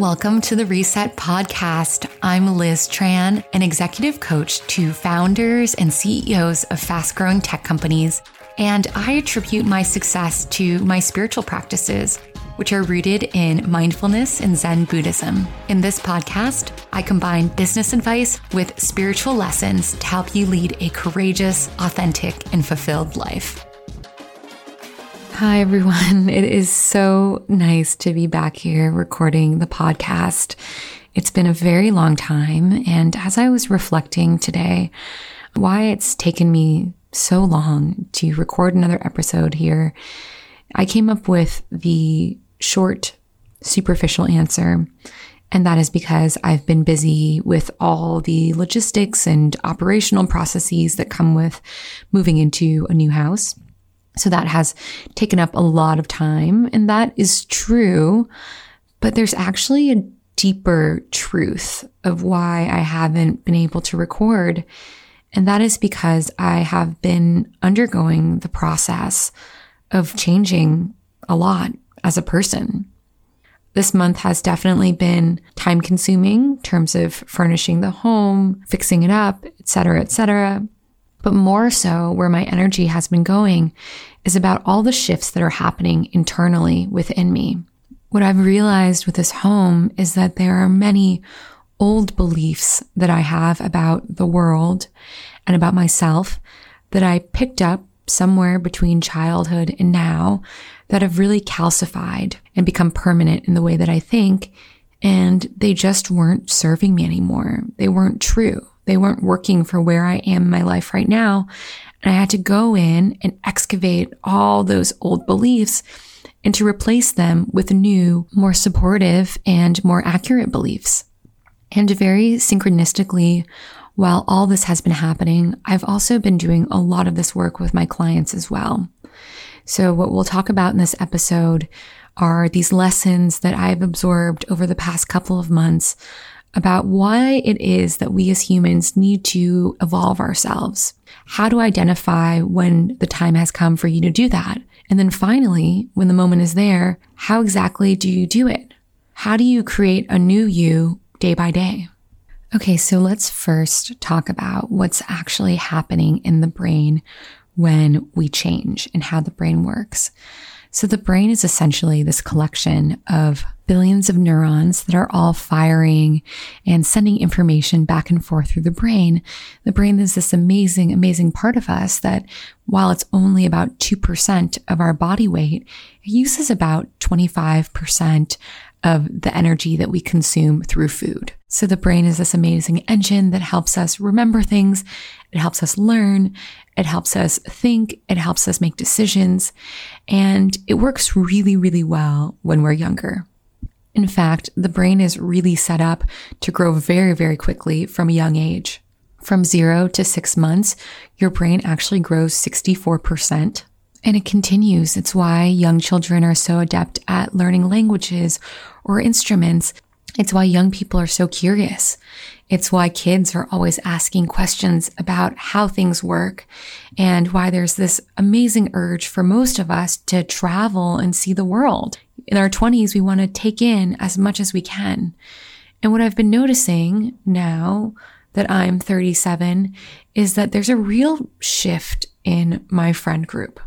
Welcome to the Reset Podcast. I'm Liz Tran, an executive coach to founders and CEOs of fast growing tech companies. And I attribute my success to my spiritual practices, which are rooted in mindfulness and Zen Buddhism. In this podcast, I combine business advice with spiritual lessons to help you lead a courageous, authentic, and fulfilled life. Hi, everyone. It is so nice to be back here recording the podcast. It's been a very long time. And as I was reflecting today, why it's taken me so long to record another episode here, I came up with the short, superficial answer. And that is because I've been busy with all the logistics and operational processes that come with moving into a new house. So that has taken up a lot of time and that is true. But there's actually a deeper truth of why I haven't been able to record. And that is because I have been undergoing the process of changing a lot as a person. This month has definitely been time consuming in terms of furnishing the home, fixing it up, etc., etc. But more so, where my energy has been going is about all the shifts that are happening internally within me. What I've realized with this home is that there are many old beliefs that I have about the world and about myself that I picked up somewhere between childhood and now that have really calcified and become permanent in the way that I think. And they just weren't serving me anymore. They weren't true. They weren't working for where I am in my life right now. And I had to go in and excavate all those old beliefs and to replace them with new, more supportive and more accurate beliefs. And very synchronistically, while all this has been happening, I've also been doing a lot of this work with my clients as well. So what we'll talk about in this episode are these lessons that I've absorbed over the past couple of months about why it is that we as humans need to evolve ourselves. How to identify when the time has come for you to do that. And then finally, when the moment is there, how exactly do you do it? How do you create a new you day by day? Okay, so let's first talk about what's actually happening in the brain when we change and how the brain works. So the brain is essentially this collection of billions of neurons that are all firing and sending information back and forth through the brain. The brain is this amazing, amazing part of us that while it's only about 2% of our body weight, it uses about 25% of the energy that we consume through food. So the brain is this amazing engine that helps us remember things. It helps us learn. It helps us think. It helps us make decisions. And it works really, really well when we're younger. In fact, the brain is really set up to grow very, very quickly from a young age. From zero to six months, your brain actually grows 64%. And it continues. It's why young children are so adept at learning languages or instruments. It's why young people are so curious. It's why kids are always asking questions about how things work and why there's this amazing urge for most of us to travel and see the world. In our 20s, we want to take in as much as we can. And what I've been noticing now that I'm 37 is that there's a real shift in my friend group.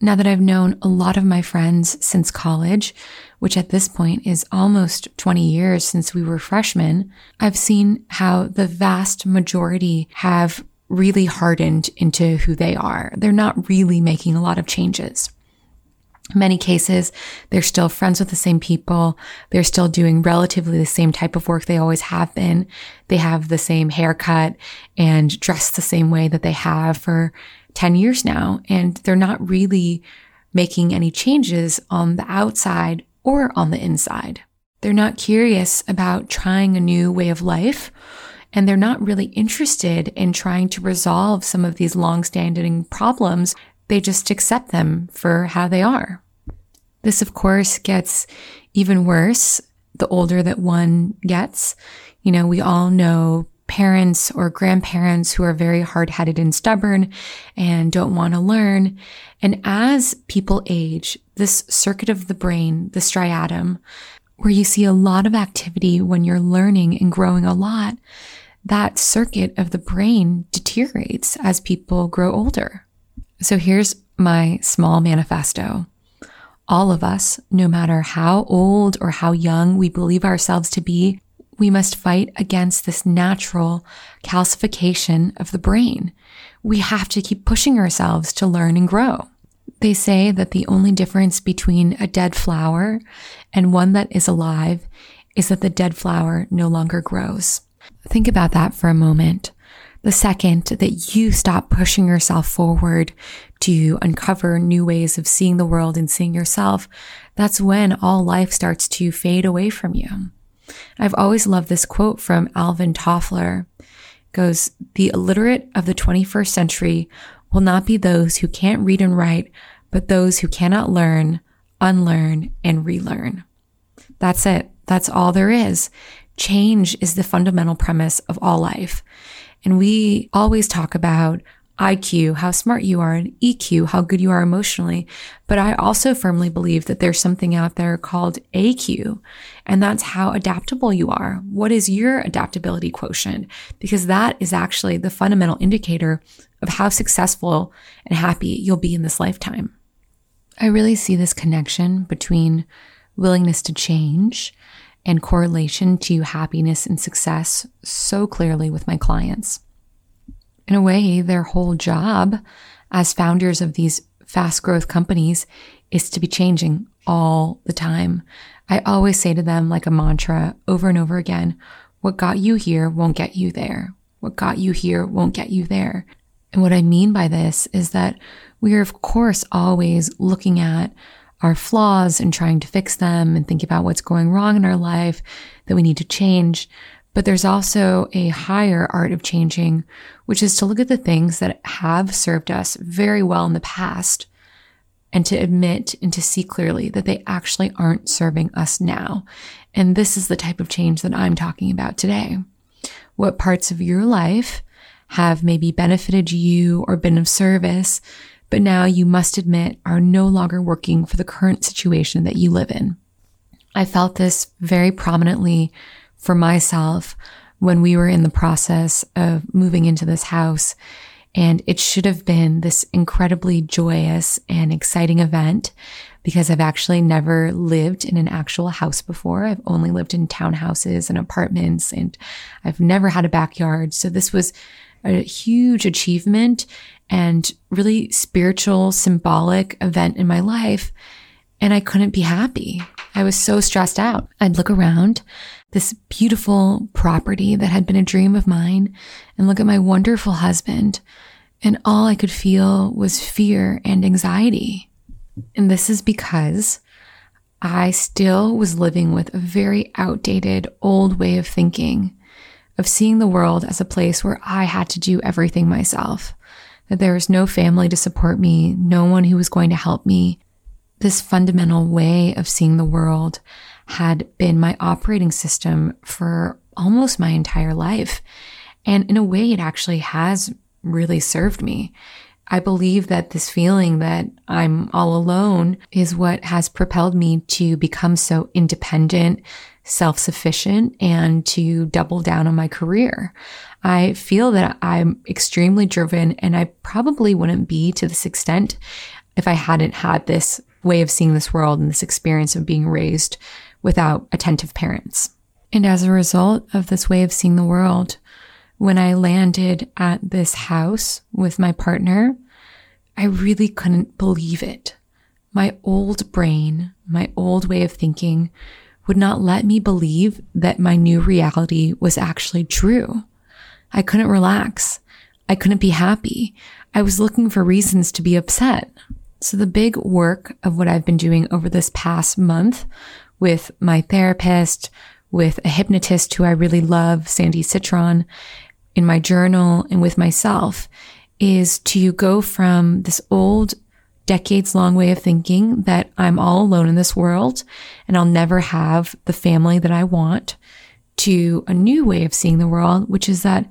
Now that I've known a lot of my friends since college, which at this point is almost 20 years since we were freshmen, I've seen how the vast majority have really hardened into who they are. They're not really making a lot of changes. Many cases, they're still friends with the same people. They're still doing relatively the same type of work they always have been. They have the same haircut and dress the same way that they have for 10 years now, and they're not really making any changes on the outside or on the inside. They're not curious about trying a new way of life, and they're not really interested in trying to resolve some of these long-standing problems. They just accept them for how they are. This, of course, gets even worse the older that one gets. You know, we all know parents or grandparents who are very hard headed and stubborn and don't want to learn. And as people age, this circuit of the brain, the striatum, where you see a lot of activity when you're learning and growing a lot, that circuit of the brain deteriorates as people grow older. So here's my small manifesto. All of us, no matter how old or how young we believe ourselves to be, we must fight against this natural calcification of the brain. We have to keep pushing ourselves to learn and grow. They say that the only difference between a dead flower and one that is alive is that the dead flower no longer grows. Think about that for a moment. The second that you stop pushing yourself forward to uncover new ways of seeing the world and seeing yourself, that's when all life starts to fade away from you. I've always loved this quote from Alvin Toffler. It goes, the illiterate of the 21st century will not be those who can't read and write, but those who cannot learn, unlearn, and relearn. That's it. That's all there is. Change is the fundamental premise of all life. And we always talk about IQ, how smart you are, and EQ, how good you are emotionally. But I also firmly believe that there's something out there called AQ, and that's how adaptable you are. What is your adaptability quotient? Because that is actually the fundamental indicator of how successful and happy you'll be in this lifetime. I really see this connection between willingness to change and correlation to happiness and success so clearly with my clients. In a way, their whole job as founders of these fast growth companies is to be changing all the time. I always say to them like a mantra over and over again, what got you here won't get you there. What got you here won't get you there. And what I mean by this is that we are, of course, always looking at our flaws and trying to fix them and think about what's going wrong in our life that we need to change. But there's also a higher art of changing, which is to look at the things that have served us very well in the past and to admit and to see clearly that they actually aren't serving us now. And this is the type of change that I'm talking about today. What parts of your life have maybe benefited you or been of service but now you must admit are no longer working for the current situation that you live in. I felt this very prominently for myself when we were in the process of moving into this house. And it should have been this incredibly joyous and exciting event because I've actually never lived in an actual house before. I've only lived in townhouses and apartments and I've never had a backyard. So this was a huge achievement and really spiritual, symbolic event in my life. And I couldn't be happy. I was so stressed out. I'd look around this beautiful property that had been a dream of mine and look at my wonderful husband. And all I could feel was fear and anxiety. And this is because I still was living with a very outdated old way of thinking, of seeing the world as a place where I had to do everything myself that there was no family to support me, no one who was going to help me. This fundamental way of seeing the world had been my operating system for almost my entire life. And in a way, it actually has really served me. I believe that this feeling that I'm all alone is what has propelled me to become so independent, self sufficient, and to double down on my career. I feel that I'm extremely driven and I probably wouldn't be to this extent if I hadn't had this way of seeing this world and this experience of being raised without attentive parents. And as a result of this way of seeing the world, when I landed at this house with my partner, I really couldn't believe it. My old brain, my old way of thinking would not let me believe that my new reality was actually true. I couldn't relax. I couldn't be happy. I was looking for reasons to be upset. So the big work of what I've been doing over this past month with my therapist, with a hypnotist who I really love, Sandy Citron, in my journal and with myself is to go from this old decades long way of thinking that I'm all alone in this world and I'll never have the family that I want to a new way of seeing the world, which is that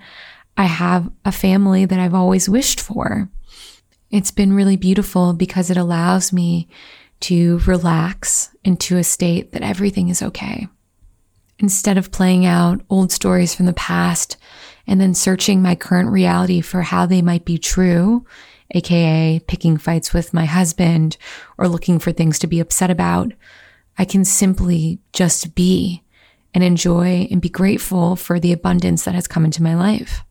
I have a family that I've always wished for. It's been really beautiful because it allows me to relax into a state that everything is okay. Instead of playing out old stories from the past and then searching my current reality for how they might be true, aka picking fights with my husband or looking for things to be upset about, I can simply just be and enjoy and be grateful for the abundance that has come into my life.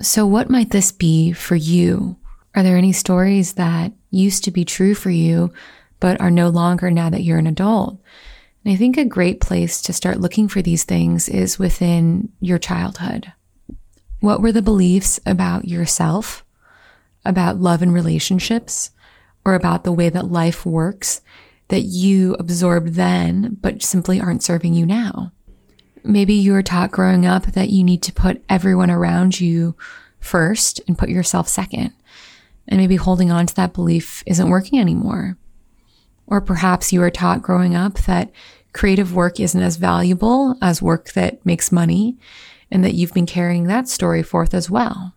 So, what might this be for you? Are there any stories that used to be true for you, but are no longer now that you're an adult? And I think a great place to start looking for these things is within your childhood. What were the beliefs about yourself, about love and relationships, or about the way that life works that you absorbed then, but simply aren't serving you now? Maybe you were taught growing up that you need to put everyone around you first and put yourself second. And maybe holding on to that belief isn't working anymore. Or perhaps you were taught growing up that creative work isn't as valuable as work that makes money and that you've been carrying that story forth as well.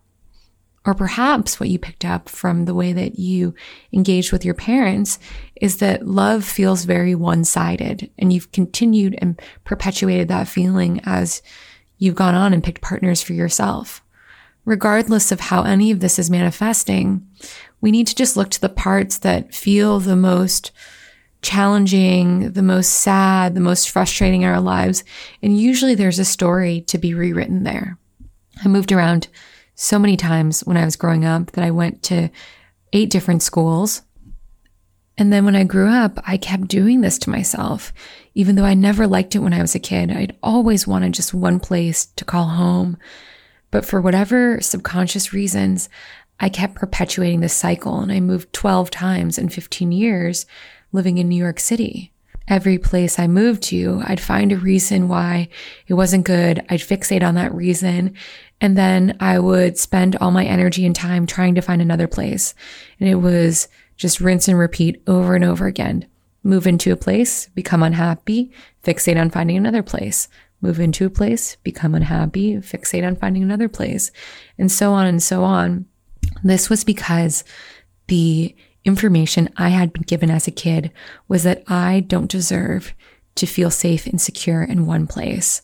Or perhaps what you picked up from the way that you engaged with your parents is that love feels very one sided and you've continued and perpetuated that feeling as you've gone on and picked partners for yourself. Regardless of how any of this is manifesting, we need to just look to the parts that feel the most challenging, the most sad, the most frustrating in our lives. And usually there's a story to be rewritten there. I moved around so many times when I was growing up that I went to eight different schools. And then when I grew up, I kept doing this to myself. Even though I never liked it when I was a kid, I'd always wanted just one place to call home. But for whatever subconscious reasons, I kept perpetuating this cycle and I moved 12 times in 15 years living in New York City. Every place I moved to, I'd find a reason why it wasn't good. I'd fixate on that reason. And then I would spend all my energy and time trying to find another place. And it was just rinse and repeat over and over again. Move into a place, become unhappy, fixate on finding another place. Move into a place, become unhappy, fixate on finding another place, and so on and so on. This was because the information I had been given as a kid was that I don't deserve to feel safe and secure in one place.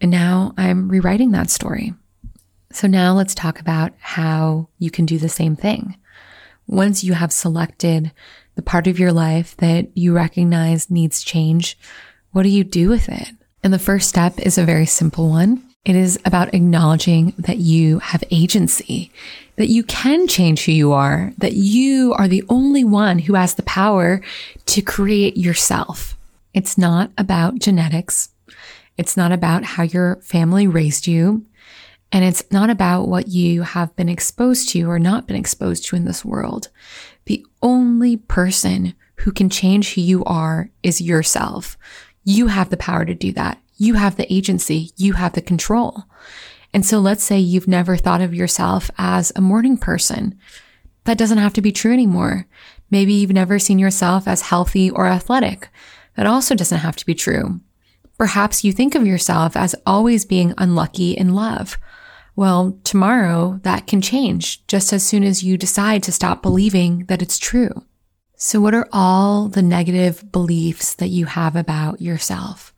And now I'm rewriting that story. So now let's talk about how you can do the same thing. Once you have selected the part of your life that you recognize needs change, what do you do with it? And the first step is a very simple one. It is about acknowledging that you have agency, that you can change who you are, that you are the only one who has the power to create yourself. It's not about genetics. It's not about how your family raised you. And it's not about what you have been exposed to or not been exposed to in this world. The only person who can change who you are is yourself. You have the power to do that. You have the agency. You have the control. And so let's say you've never thought of yourself as a morning person. That doesn't have to be true anymore. Maybe you've never seen yourself as healthy or athletic. That also doesn't have to be true. Perhaps you think of yourself as always being unlucky in love. Well, tomorrow that can change just as soon as you decide to stop believing that it's true. So what are all the negative beliefs that you have about yourself?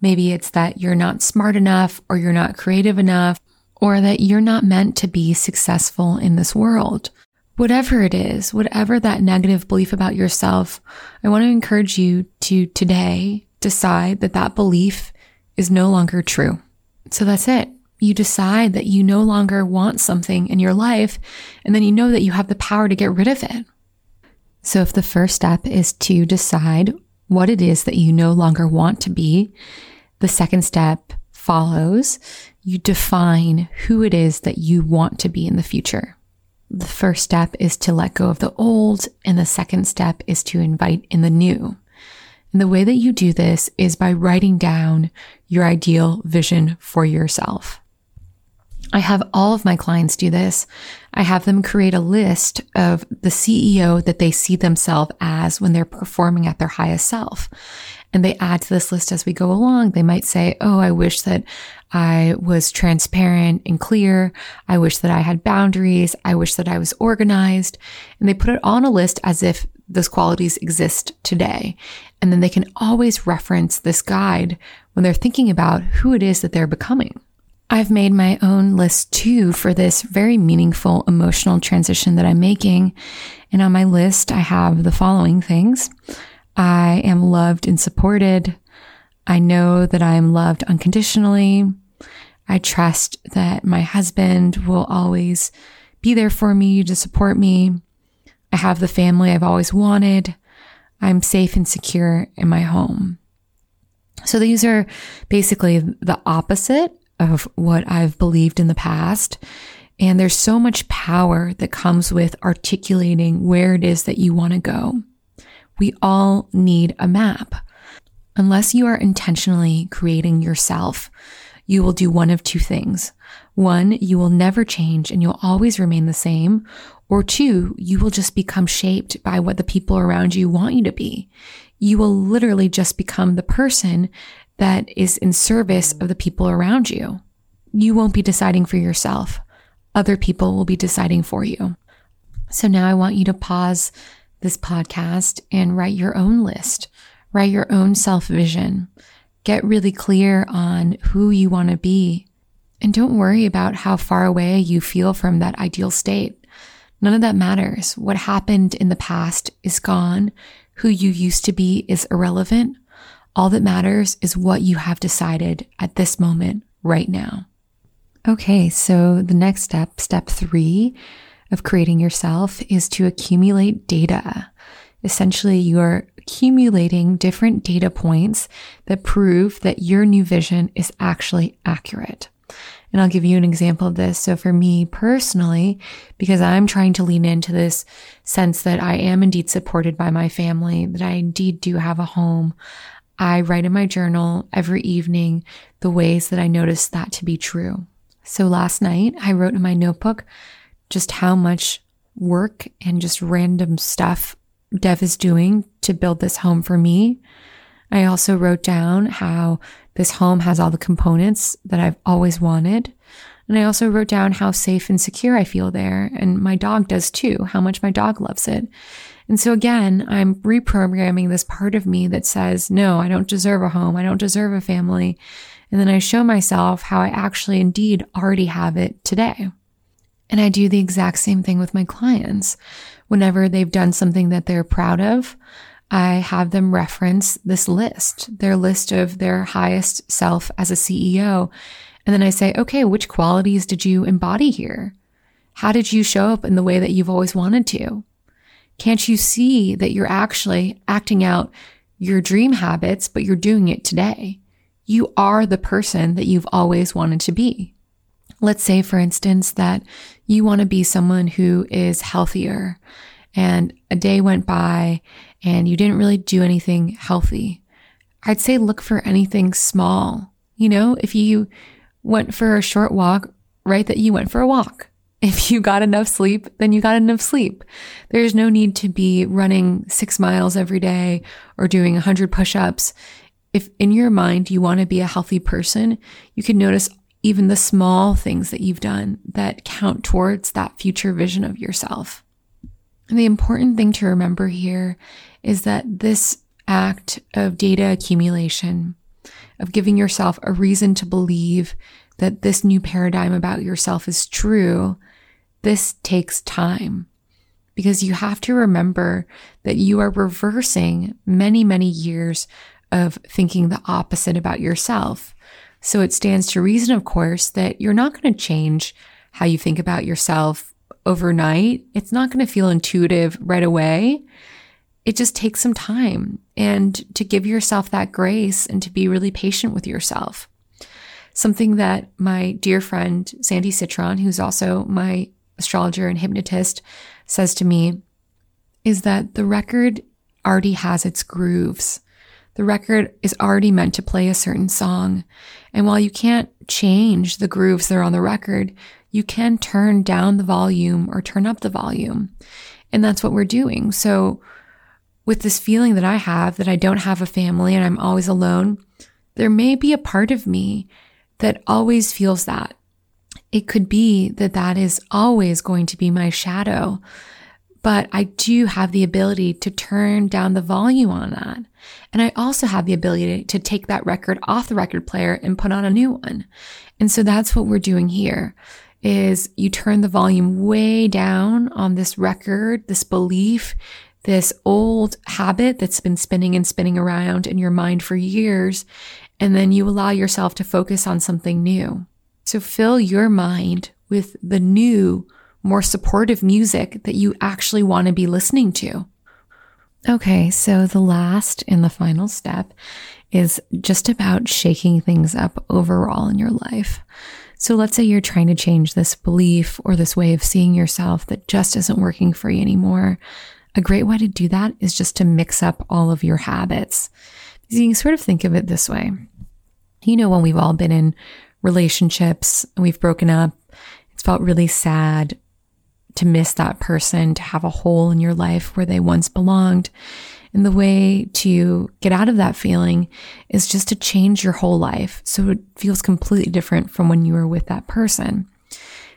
Maybe it's that you're not smart enough or you're not creative enough or that you're not meant to be successful in this world. Whatever it is, whatever that negative belief about yourself, I want to encourage you to today decide that that belief is no longer true. So that's it. You decide that you no longer want something in your life, and then you know that you have the power to get rid of it. So if the first step is to decide what it is that you no longer want to be. The second step follows. You define who it is that you want to be in the future. The first step is to let go of the old, and the second step is to invite in the new. And the way that you do this is by writing down your ideal vision for yourself. I have all of my clients do this. I have them create a list of the CEO that they see themselves as when they're performing at their highest self. And they add to this list as we go along. They might say, Oh, I wish that I was transparent and clear. I wish that I had boundaries. I wish that I was organized. And they put it on a list as if those qualities exist today. And then they can always reference this guide when they're thinking about who it is that they're becoming. I've made my own list too for this very meaningful emotional transition that I'm making. And on my list, I have the following things. I am loved and supported. I know that I am loved unconditionally. I trust that my husband will always be there for me to support me. I have the family I've always wanted. I'm safe and secure in my home. So these are basically the opposite of what I've believed in the past. And there's so much power that comes with articulating where it is that you want to go. We all need a map. Unless you are intentionally creating yourself, you will do one of two things. One, you will never change and you'll always remain the same. Or two, you will just become shaped by what the people around you want you to be. You will literally just become the person that is in service of the people around you. You won't be deciding for yourself. Other people will be deciding for you. So now I want you to pause this podcast and write your own list, write your own self vision. Get really clear on who you want to be. And don't worry about how far away you feel from that ideal state. None of that matters. What happened in the past is gone. Who you used to be is irrelevant. All that matters is what you have decided at this moment, right now. Okay, so the next step, step three of creating yourself, is to accumulate data. Essentially, you're accumulating different data points that prove that your new vision is actually accurate. And I'll give you an example of this. So for me personally, because I'm trying to lean into this sense that I am indeed supported by my family, that I indeed do have a home, I write in my journal every evening the ways that I notice that to be true. So last night I wrote in my notebook just how much work and just random stuff Dev is doing to build this home for me. I also wrote down how this home has all the components that I've always wanted. And I also wrote down how safe and secure I feel there. And my dog does too, how much my dog loves it. And so again, I'm reprogramming this part of me that says, no, I don't deserve a home. I don't deserve a family. And then I show myself how I actually indeed already have it today. And I do the exact same thing with my clients whenever they've done something that they're proud of, I have them reference this list, their list of their highest self as a CEO. And then I say, okay, which qualities did you embody here? How did you show up in the way that you've always wanted to? Can't you see that you're actually acting out your dream habits, but you're doing it today? You are the person that you've always wanted to be. Let's say, for instance, that you want to be someone who is healthier and a day went by and you didn't really do anything healthy. I'd say look for anything small. You know, if you went for a short walk, write that you went for a walk. If you got enough sleep, then you got enough sleep. There's no need to be running six miles every day or doing a hundred push-ups. If in your mind you want to be a healthy person, you can notice even the small things that you've done that count towards that future vision of yourself. And the important thing to remember here is that this act of data accumulation, of giving yourself a reason to believe that this new paradigm about yourself is true, this takes time because you have to remember that you are reversing many, many years of thinking the opposite about yourself. So it stands to reason, of course, that you're not going to change how you think about yourself overnight. It's not going to feel intuitive right away. It just takes some time and to give yourself that grace and to be really patient with yourself. Something that my dear friend, Sandy Citron, who's also my astrologer and hypnotist, says to me is that the record already has its grooves. The record is already meant to play a certain song. And while you can't change the grooves that are on the record, you can turn down the volume or turn up the volume. And that's what we're doing. So with this feeling that I have that I don't have a family and I'm always alone, there may be a part of me that always feels that. It could be that that is always going to be my shadow. but I do have the ability to turn down the volume on that. And I also have the ability to take that record off the record player and put on a new one. And so that's what we're doing here is you turn the volume way down on this record, this belief, this old habit that's been spinning and spinning around in your mind for years. And then you allow yourself to focus on something new. So fill your mind with the new, more supportive music that you actually want to be listening to. Okay, so the last and the final step is just about shaking things up overall in your life. So let's say you're trying to change this belief or this way of seeing yourself that just isn't working for you anymore. A great way to do that is just to mix up all of your habits. You can sort of think of it this way. You know, when we've all been in relationships and we've broken up, it's felt really sad to miss that person, to have a hole in your life where they once belonged. And the way to get out of that feeling is just to change your whole life. So it feels completely different from when you were with that person.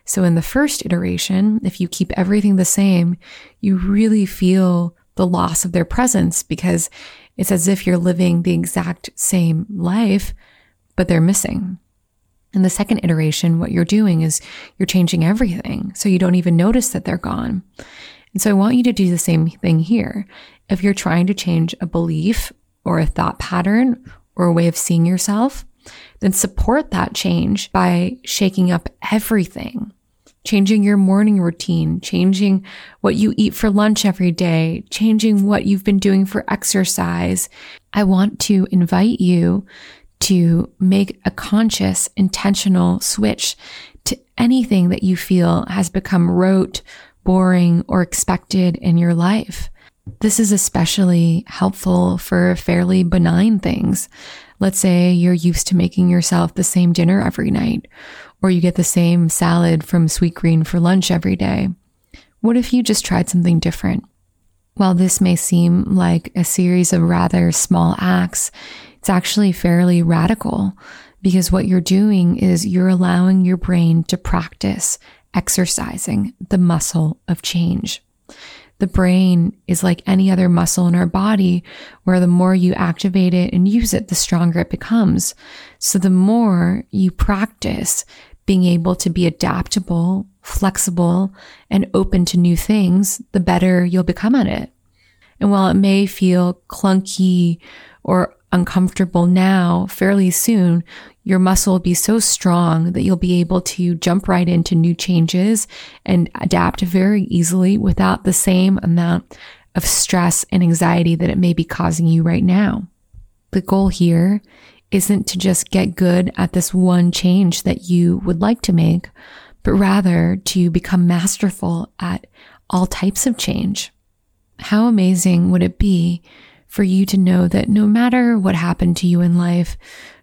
So in the first iteration, if you keep everything the same, you really feel the loss of their presence because it's as if you're living the exact same life, but they're missing. In the second iteration, what you're doing is you're changing everything. So you don't even notice that they're gone. And so I want you to do the same thing here. If you're trying to change a belief or a thought pattern or a way of seeing yourself, then support that change by shaking up everything, changing your morning routine, changing what you eat for lunch every day, changing what you've been doing for exercise. I want to invite you to make a conscious, intentional switch to anything that you feel has become rote, boring, or expected in your life. This is especially helpful for fairly benign things. Let's say you're used to making yourself the same dinner every night, or you get the same salad from Sweetgreen for lunch every day. What if you just tried something different? While this may seem like a series of rather small acts, it's actually fairly radical because what you're doing is you're allowing your brain to practice exercising the muscle of change. The brain is like any other muscle in our body, where the more you activate it and use it, the stronger it becomes. So the more you practice being able to be adaptable, flexible, and open to new things, the better you'll become at it. And while it may feel clunky or uncomfortable now, fairly soon, your muscle will be so strong that you'll be able to jump right into new changes and adapt very easily without the same amount of stress and anxiety that it may be causing you right now. The goal here isn't to just get good at this one change that you would like to make, but rather to become masterful at all types of change. How amazing would it be for you to know that no matter what happened to you in life,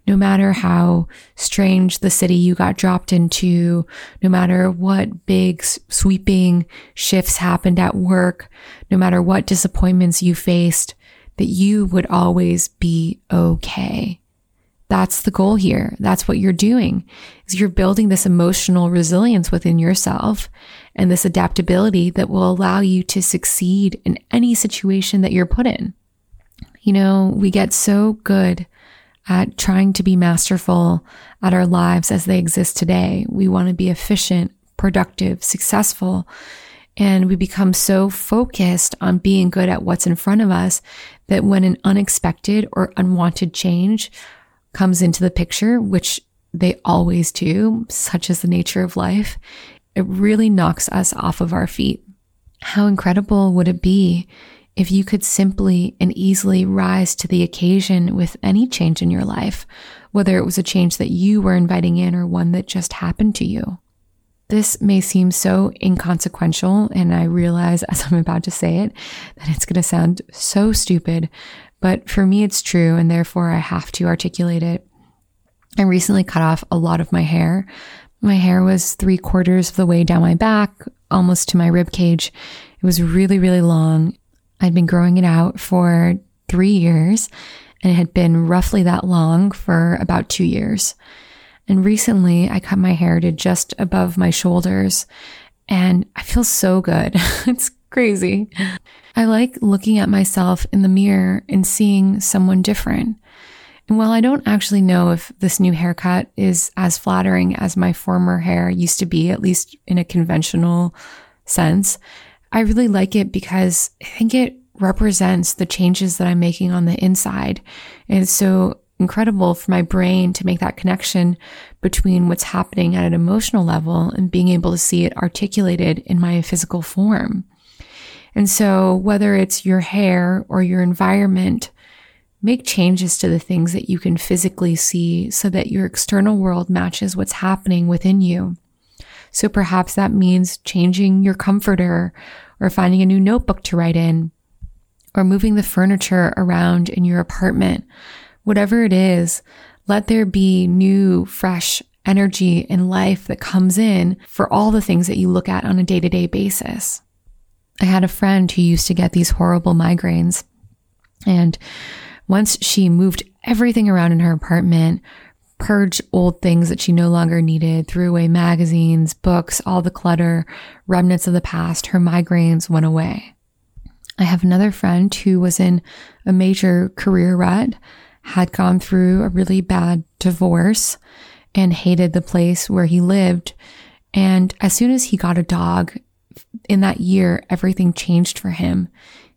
no matter how strange the city you got dropped into, no matter what big sweeping shifts happened at work, no matter what disappointments you faced, that you would always be okay. That's the goal here. That's what you're doing is you're building this emotional resilience within yourself and this adaptability that will allow you to succeed in any situation that you're put in. You know, we get so good at trying to be masterful at our lives as they exist today. We want to be efficient, productive, successful. And we become so focused on being good at what's in front of us that when an unexpected or unwanted change comes into the picture, which they always do, such as the nature of life, it really knocks us off of our feet. How incredible would it be if you could simply and easily rise to the occasion with any change in your life, whether it was a change that you were inviting in or one that just happened to you. This may seem so inconsequential, and I realize as I'm about to say it that it's going to sound so stupid, but for me it's true, and therefore I have to articulate it. I recently cut off a lot of my hair. My hair was three quarters of the way down my back, almost to my rib cage. It was really, really long. I'd been growing it out for three years and it had been roughly that long for about two years. And recently I cut my hair to just above my shoulders and I feel so good. it's crazy. I like looking at myself in the mirror and seeing someone different. And while I don't actually know if this new haircut is as flattering as my former hair used to be, at least in a conventional sense, I really like it because I think it represents the changes that I'm making on the inside. And it's so incredible for my brain to make that connection between what's happening at an emotional level and being able to see it articulated in my physical form. And so whether it's your hair or your environment, make changes to the things that you can physically see so that your external world matches what's happening within you. So perhaps that means changing your comforter or finding a new notebook to write in or moving the furniture around in your apartment. Whatever it is, let there be new, fresh energy and life that comes in for all the things that you look at on a day to day basis. I had a friend who used to get these horrible migraines. And once she moved everything around in her apartment, purged old things that she no longer needed, threw away magazines, books, all the clutter, remnants of the past, her migraines went away. I have another friend who was in a major career rut, had gone through a really bad divorce, and hated the place where he lived. And as soon as he got a dog in that year, everything changed for him.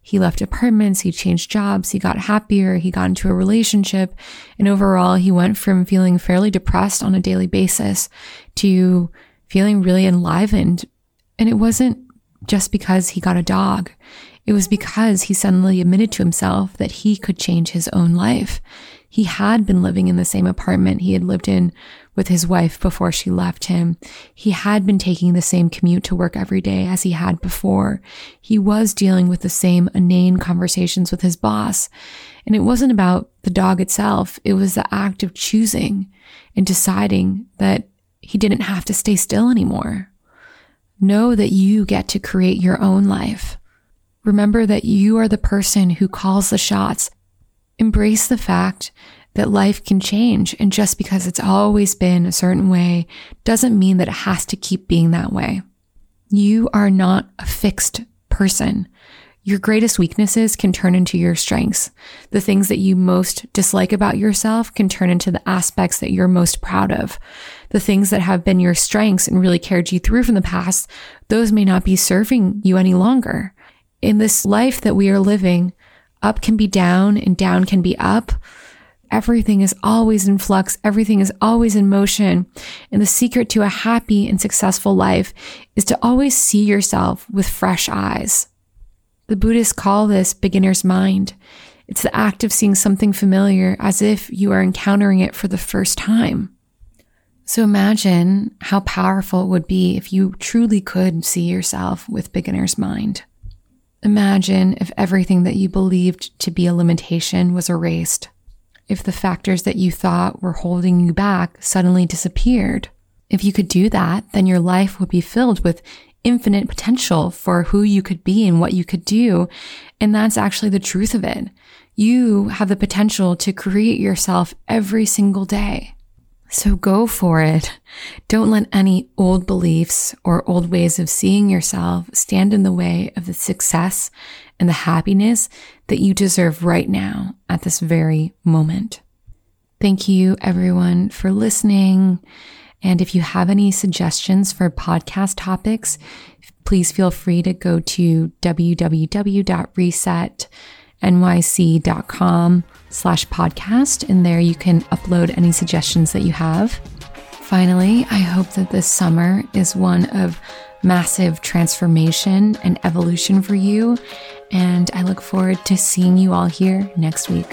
He left apartments, he changed jobs, he got happier, he got into a relationship, and overall, he went from feeling fairly depressed on a daily basis to feeling really enlivened. And it wasn't just because he got a dog. It was because he suddenly admitted to himself that he could change his own life. He had been living in the same apartment he had lived in with his wife before she left him. He had been taking the same commute to work every day as he had before. He was dealing with the same inane conversations with his boss. And it wasn't about the dog itself. It was the act of choosing and deciding that he didn't have to stay still anymore. Know that you get to create your own life. Remember that you are the person who calls the shots. Embrace the fact that life can change. And just because it's always been a certain way doesn't mean that it has to keep being that way. You are not a fixed person. Your greatest weaknesses can turn into your strengths. The things that you most dislike about yourself can turn into the aspects that you're most proud of. The things that have been your strengths and really carried you through from the past, those may not be serving you any longer. In this life that we are living, up can be down and down can be up everything is always in flux. Everything is always in motion. And the secret to a happy and successful life is to always see yourself with fresh eyes. The Buddhists call this beginner's mind. It's the act of seeing something familiar as if you are encountering it for the first time. So imagine how powerful it would be if you truly could see yourself with beginner's mind. Imagine if everything that you believed to be a limitation was erased if the factors that you thought were holding you back suddenly disappeared. If you could do that, then your life would be filled with infinite potential for who you could be and what you could do. And that's actually the truth of it. You have the potential to create yourself every single day. So go for it. Don't let any old beliefs or old ways of seeing yourself stand in the way of the success and the happiness that you deserve right now at this very moment. Thank you everyone for listening. And if you have any suggestions for podcast topics, please feel free to go to www.resetnyc.com slash podcast. And there you can upload any suggestions that you have. Finally, I hope that this summer is one of massive transformation and evolution for you. And I look forward to seeing you all here next week.